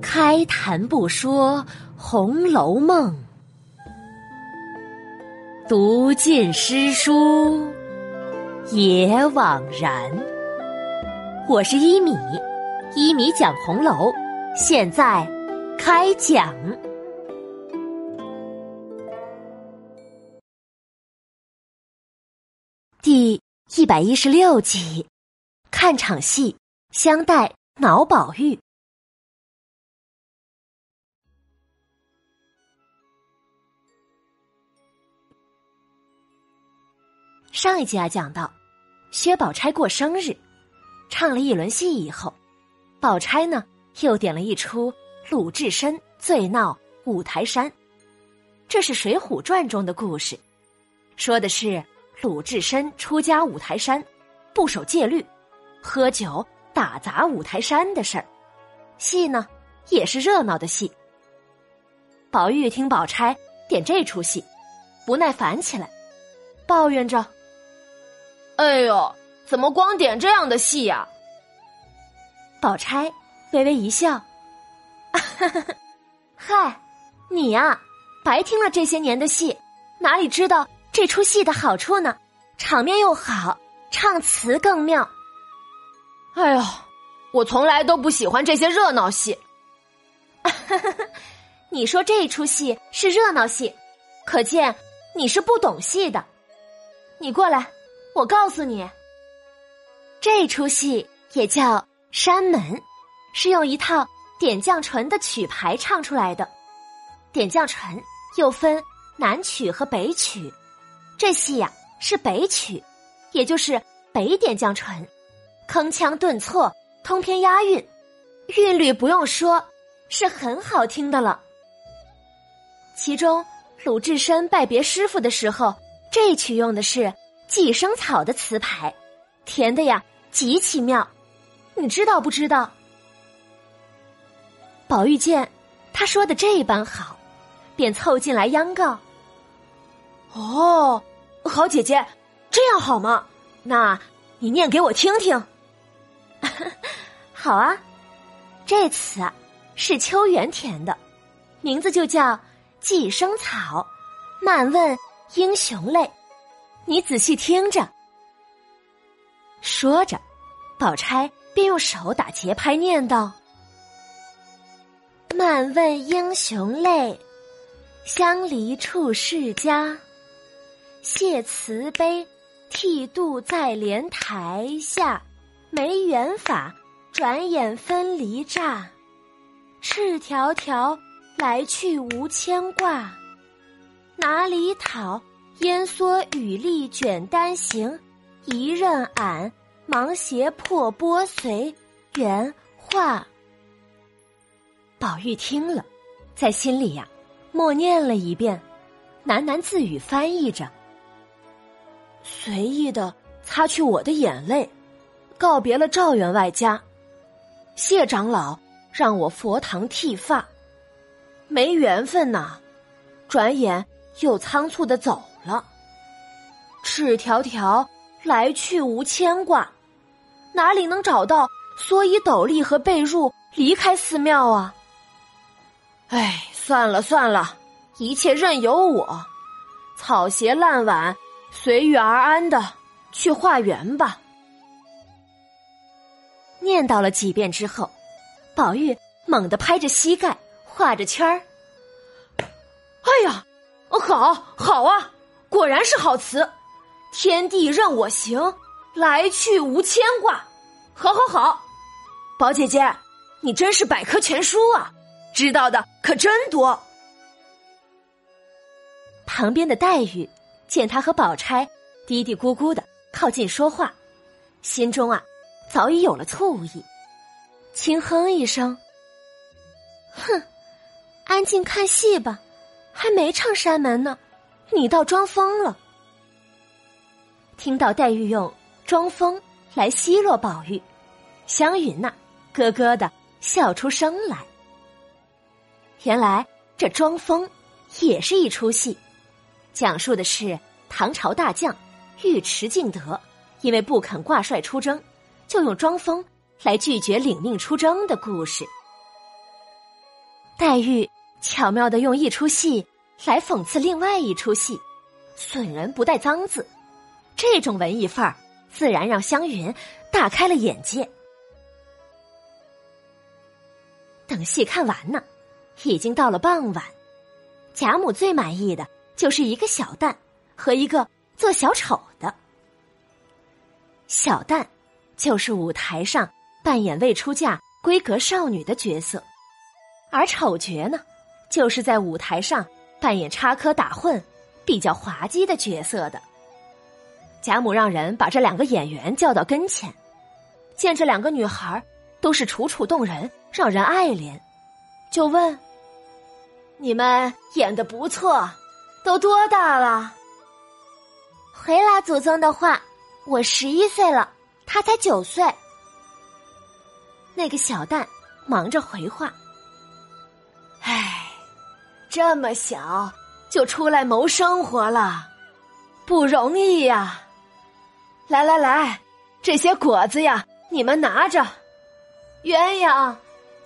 开谈不说《红楼梦》，读尽诗书也枉然。我是一米，一米讲红楼，现在开讲。第一百一十六集，看场戏，相待脑宝玉。上一集啊，讲到薛宝钗过生日，唱了一轮戏以后，宝钗呢又点了一出鲁智深醉闹五台山。这是《水浒传》中的故事，说的是鲁智深出家五台山，不守戒律，喝酒打砸五台山的事儿。戏呢也是热闹的戏。宝玉听宝钗点这出戏，不耐烦起来，抱怨着。哎呦，怎么光点这样的戏呀？宝钗微微一笑，嗨，你呀，白听了这些年的戏，哪里知道这出戏的好处呢？场面又好，唱词更妙。哎呦，我从来都不喜欢这些热闹戏。你说这出戏是热闹戏，可见你是不懂戏的。你过来。我告诉你，这出戏也叫《山门》，是用一套点绛唇的曲牌唱出来的。点绛唇又分南曲和北曲，这戏呀是北曲，也就是北点绛唇，铿锵顿挫，通篇押韵，韵律不用说，是很好听的了。其中鲁智深拜别师傅的时候，这曲用的是。寄生草的词牌，填的呀极其妙，你知道不知道？宝玉见他说的这般好，便凑近来央告：“哦，好姐姐，这样好吗？那你念给我听听。” 好啊，这词啊是秋元填的，名字就叫《寄生草》，漫问英雄泪。你仔细听着。说着，宝钗便用手打节拍念道：“漫问英雄泪，相离处世家。谢慈悲，剃度在莲台下。没缘法，转眼分离乍。赤条条，来去无牵挂。哪里讨？”烟蓑雨笠卷单行，一任俺忙携破钵随原话。宝玉听了，在心里呀，默念了一遍，喃喃自语翻译着，随意的擦去我的眼泪，告别了赵员外家。谢长老让我佛堂剃发，没缘分呐，转眼又仓促的走。了，赤条条来去无牵挂，哪里能找到蓑衣斗笠和被褥离开寺庙啊？哎，算了算了，一切任由我，草鞋烂碗，随遇而安的去化缘吧。念叨了几遍之后，宝玉猛地拍着膝盖，画着圈儿。哎呀，好，好啊！果然是好词，天地任我行，来去无牵挂。好，好，好，宝姐姐，你真是百科全书啊，知道的可真多。旁边的黛玉见他和宝钗嘀嘀咕咕的靠近说话，心中啊早已有了醋意，轻哼一声：“哼，安静看戏吧，还没唱山门呢。”你倒装疯了！听到黛玉用装疯来奚落宝玉，湘云呐咯咯的笑出声来。原来这装疯也是一出戏，讲述的是唐朝大将尉迟敬德，因为不肯挂帅出征，就用装疯来拒绝领命出征的故事。黛玉巧妙的用一出戏来讽刺另外一出戏，损人不带脏字，这种文艺范儿自然让湘云大开了眼界。等戏看完呢，已经到了傍晚，贾母最满意的就是一个小旦和一个做小丑的。小旦就是舞台上扮演未出嫁闺阁少女的角色，而丑角呢，就是在舞台上扮演插科打诨、比较滑稽的角色的。贾母让人把这两个演员叫到跟前，见这两个女孩都是楚楚动人，让人爱怜，就问：“你们演的不错，都多大了？”回答祖宗的话。我十一岁了，他才九岁。那个小蛋忙着回话：“唉，这么小就出来谋生活了，不容易呀！来来来，这些果子呀，你们拿着。鸳鸯，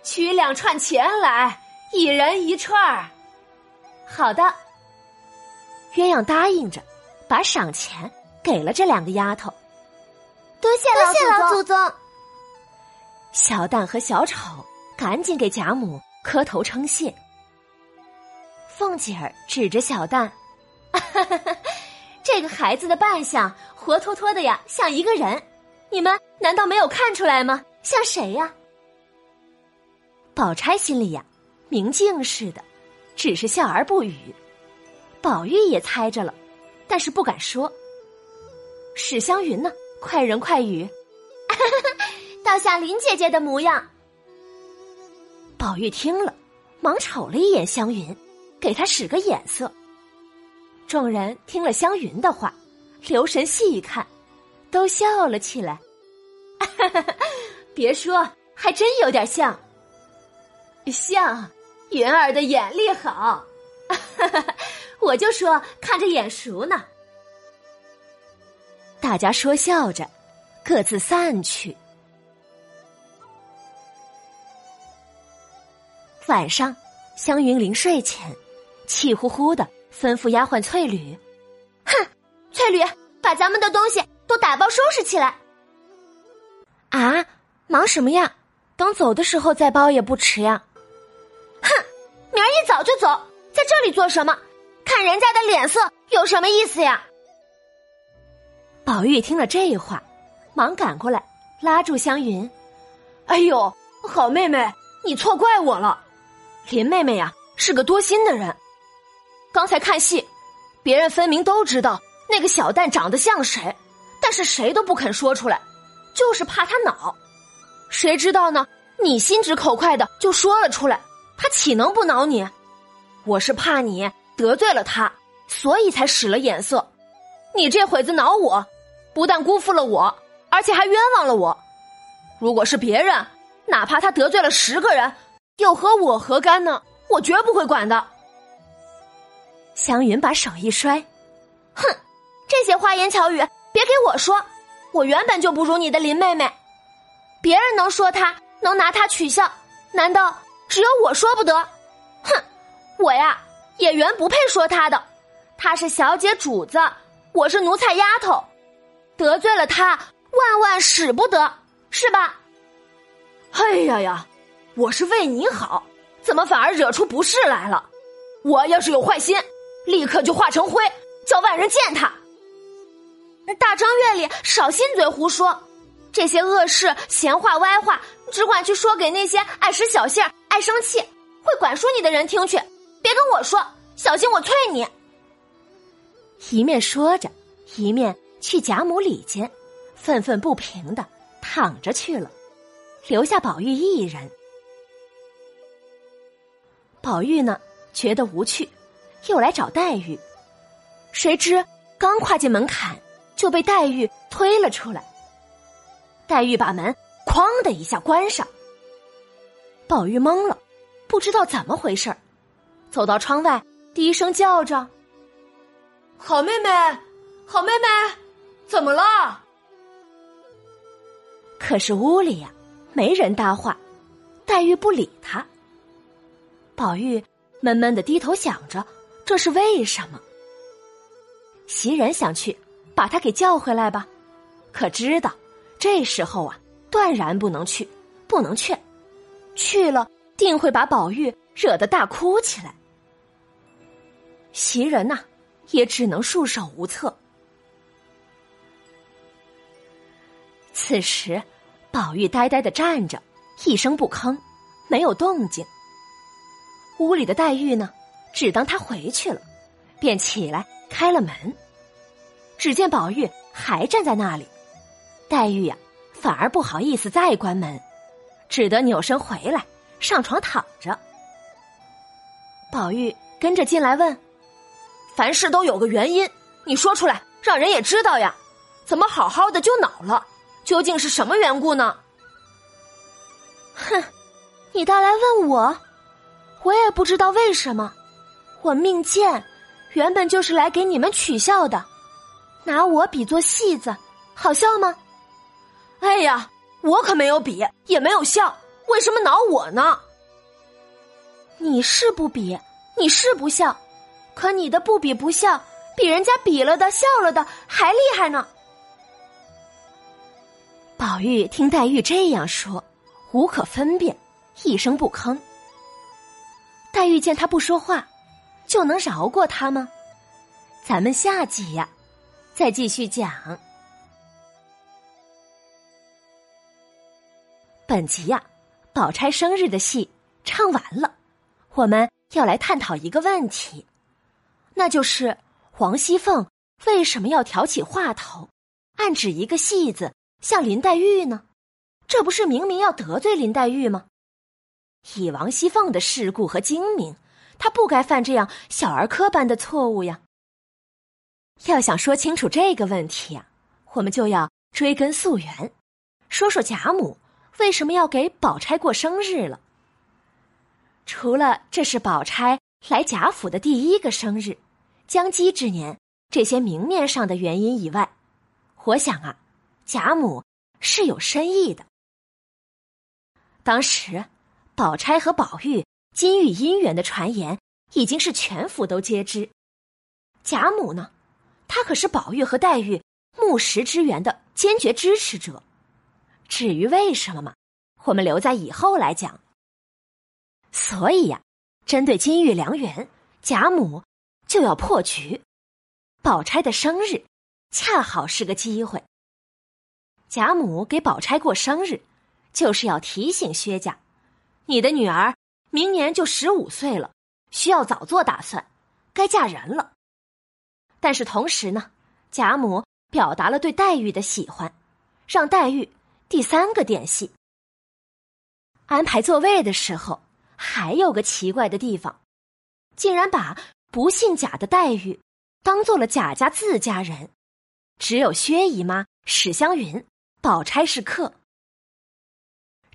取两串钱来，一人一串儿。好的。”鸳鸯答应着，把赏钱。给了这两个丫头，多谢老祖宗。小旦和小丑赶紧给贾母磕头称谢。凤姐儿指着小旦，这个孩子的扮相活脱脱的呀，像一个人。你们难道没有看出来吗？像谁呀？宝钗心里呀，明镜似的，只是笑而不语。宝玉也猜着了，但是不敢说。史湘云呢？快人快语，倒像林姐姐的模样。宝玉听了，忙瞅了一眼湘云，给她使个眼色。众人听了湘云的话，留神细一看，都笑了起来。别说，还真有点像，像云儿的眼力好。我就说看着眼熟呢。大家说笑着，各自散去。晚上，湘云临睡前，气呼呼的吩咐丫鬟翠缕：“哼，翠缕，把咱们的东西都打包收拾起来。”啊，忙什么呀？等走的时候再包也不迟呀。哼，明儿一早就走，在这里做什么？看人家的脸色有什么意思呀？宝玉听了这话，忙赶过来拉住湘云：“哎呦，好妹妹，你错怪我了。林妹妹呀，是个多心的人。刚才看戏，别人分明都知道那个小旦长得像谁，但是谁都不肯说出来，就是怕他恼。谁知道呢？你心直口快的就说了出来，他岂能不恼你？我是怕你得罪了他，所以才使了眼色。你这会子恼我。”不但辜负了我，而且还冤枉了我。如果是别人，哪怕他得罪了十个人，又和我何干呢？我绝不会管的。湘云把手一摔，哼，这些花言巧语别给我说。我原本就不如你的林妹妹，别人能说她，能拿她取笑，难道只有我说不得？哼，我呀也原不配说她的。她是小姐主子，我是奴才丫头。得罪了他，万万使不得，是吧？哎呀呀，我是为你好，怎么反而惹出不是来了？我要是有坏心，立刻就化成灰，叫万人见他。大张院里少心嘴胡说，这些恶事、闲话、歪话，只管去说给那些爱使小性、爱生气、会管说你的人听去，别跟我说，小心我啐你。一面说着，一面。去贾母里间，愤愤不平的躺着去了，留下宝玉一人。宝玉呢，觉得无趣，又来找黛玉，谁知刚跨进门槛，就被黛玉推了出来。黛玉把门“哐”的一下关上，宝玉懵了，不知道怎么回事走到窗外，低声叫着：“好妹妹，好妹妹。”怎么了？可是屋里呀，没人搭话，黛玉不理他。宝玉闷闷的低头想着，这是为什么？袭人想去把他给叫回来吧，可知道这时候啊，断然不能去，不能劝，去了定会把宝玉惹得大哭起来。袭人呐，也只能束手无策。此时，宝玉呆呆的站着，一声不吭，没有动静。屋里的黛玉呢，只当他回去了，便起来开了门。只见宝玉还站在那里，黛玉呀，反而不好意思再关门，只得扭身回来上床躺着。宝玉跟着进来问：“凡事都有个原因，你说出来，让人也知道呀。怎么好好的就恼了？究竟是什么缘故呢？”哼，你倒来问我。我也不知道为什么，我命贱，原本就是来给你们取笑的，拿我比作戏子，好笑吗？哎呀，我可没有比，也没有笑，为什么恼我呢？你是不比，你是不笑，可你的不比不笑，比人家比了的笑了的还厉害呢。宝玉听黛玉这样说，无可分辨，一声不吭。黛玉见他不说话，就能饶过他吗？咱们下集呀，再继续讲。本集呀，宝钗生日的戏唱完了，我们要来探讨一个问题，那就是王熙凤为什么要挑起话头，暗指一个戏子像林黛玉呢？这不是明明要得罪林黛玉吗？以王熙凤的世故和精明，她不该犯这样小儿科般的错误呀。要想说清楚这个问题啊，我们就要追根溯源，说说贾母为什么要给宝钗过生日了。除了这是宝钗来贾府的第一个生日，将笄之年这些明面上的原因以外，我想啊，贾母是有深意的。当时。宝钗和宝玉金玉姻缘的传言已经是全府都皆知，贾母呢，她可是宝玉和黛玉木石之缘的坚决支持者。至于为什么嘛，我们留在以后来讲。所以呀，针对金玉良缘，贾母就要破局。宝钗的生日恰好是个机会。贾母给宝钗过生日，就是要提醒薛家。你的女儿明年就十五岁了，需要早做打算，该嫁人了。但是同时呢，贾母表达了对黛玉的喜欢，让黛玉第三个点戏。安排座位的时候，还有个奇怪的地方，竟然把不姓贾的黛玉当做了贾家自家人，只有薛姨妈、史湘云、宝钗是客。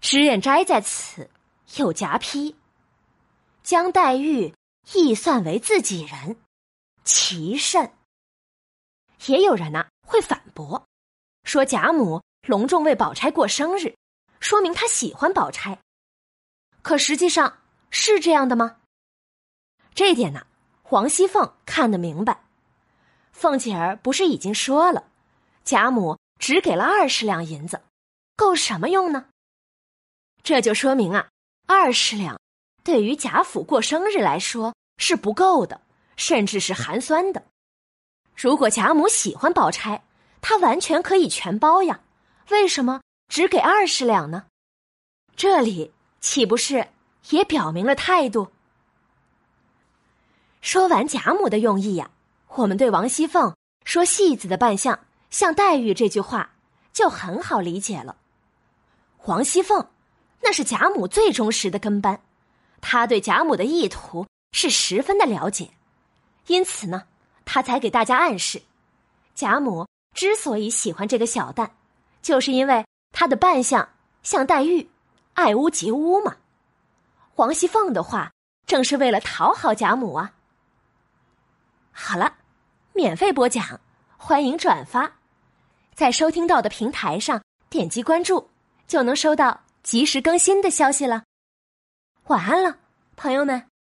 脂砚斋在此。有夹批，将黛玉亦算为自己人，其甚？也有人呐会反驳，说贾母隆重为宝钗过生日，说明她喜欢宝钗。可实际上是这样的吗？这一点呢，王熙凤看得明白。凤姐儿不是已经说了，贾母只给了二十两银子，够什么用呢？这就说明啊。二十两，对于贾府过生日来说是不够的，甚至是寒酸的。如果贾母喜欢宝钗，她完全可以全包呀。为什么只给二十两呢？这里岂不是也表明了态度？说完贾母的用意呀，我们对王熙凤说戏子的扮相像黛玉这句话就很好理解了。王熙凤。那是贾母最忠实的跟班，他对贾母的意图是十分的了解，因此呢，他才给大家暗示，贾母之所以喜欢这个小旦，就是因为她的扮相像黛玉，爱屋及乌嘛。王熙凤的话正是为了讨好贾母啊。好了，免费播讲，欢迎转发，在收听到的平台上点击关注就能收到及时更新的消息了。晚安了朋友们。